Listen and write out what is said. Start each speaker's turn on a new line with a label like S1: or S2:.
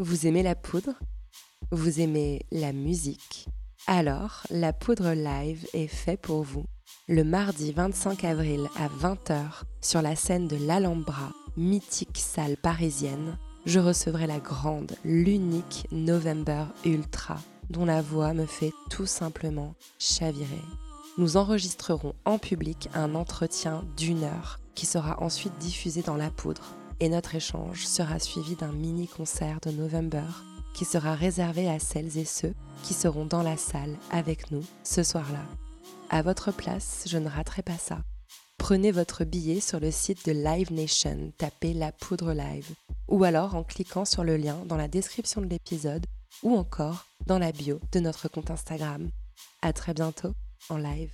S1: Vous aimez la poudre? Vous aimez la musique? Alors, la poudre live est fait pour vous. Le mardi 25 avril à 20h, sur la scène de l'Alhambra, mythique salle parisienne, je recevrai la grande, l'unique November Ultra, dont la voix me fait tout simplement chavirer. Nous enregistrerons en public un entretien d'une heure qui sera ensuite diffusé dans la poudre. Et notre échange sera suivi d'un mini-concert de November qui sera réservé à celles et ceux qui seront dans la salle avec nous ce soir-là. À votre place, je ne raterai pas ça. Prenez votre billet sur le site de Live Nation, tapez la poudre live, ou alors en cliquant sur le lien dans la description de l'épisode, ou encore dans la bio de notre compte Instagram. À très bientôt en live.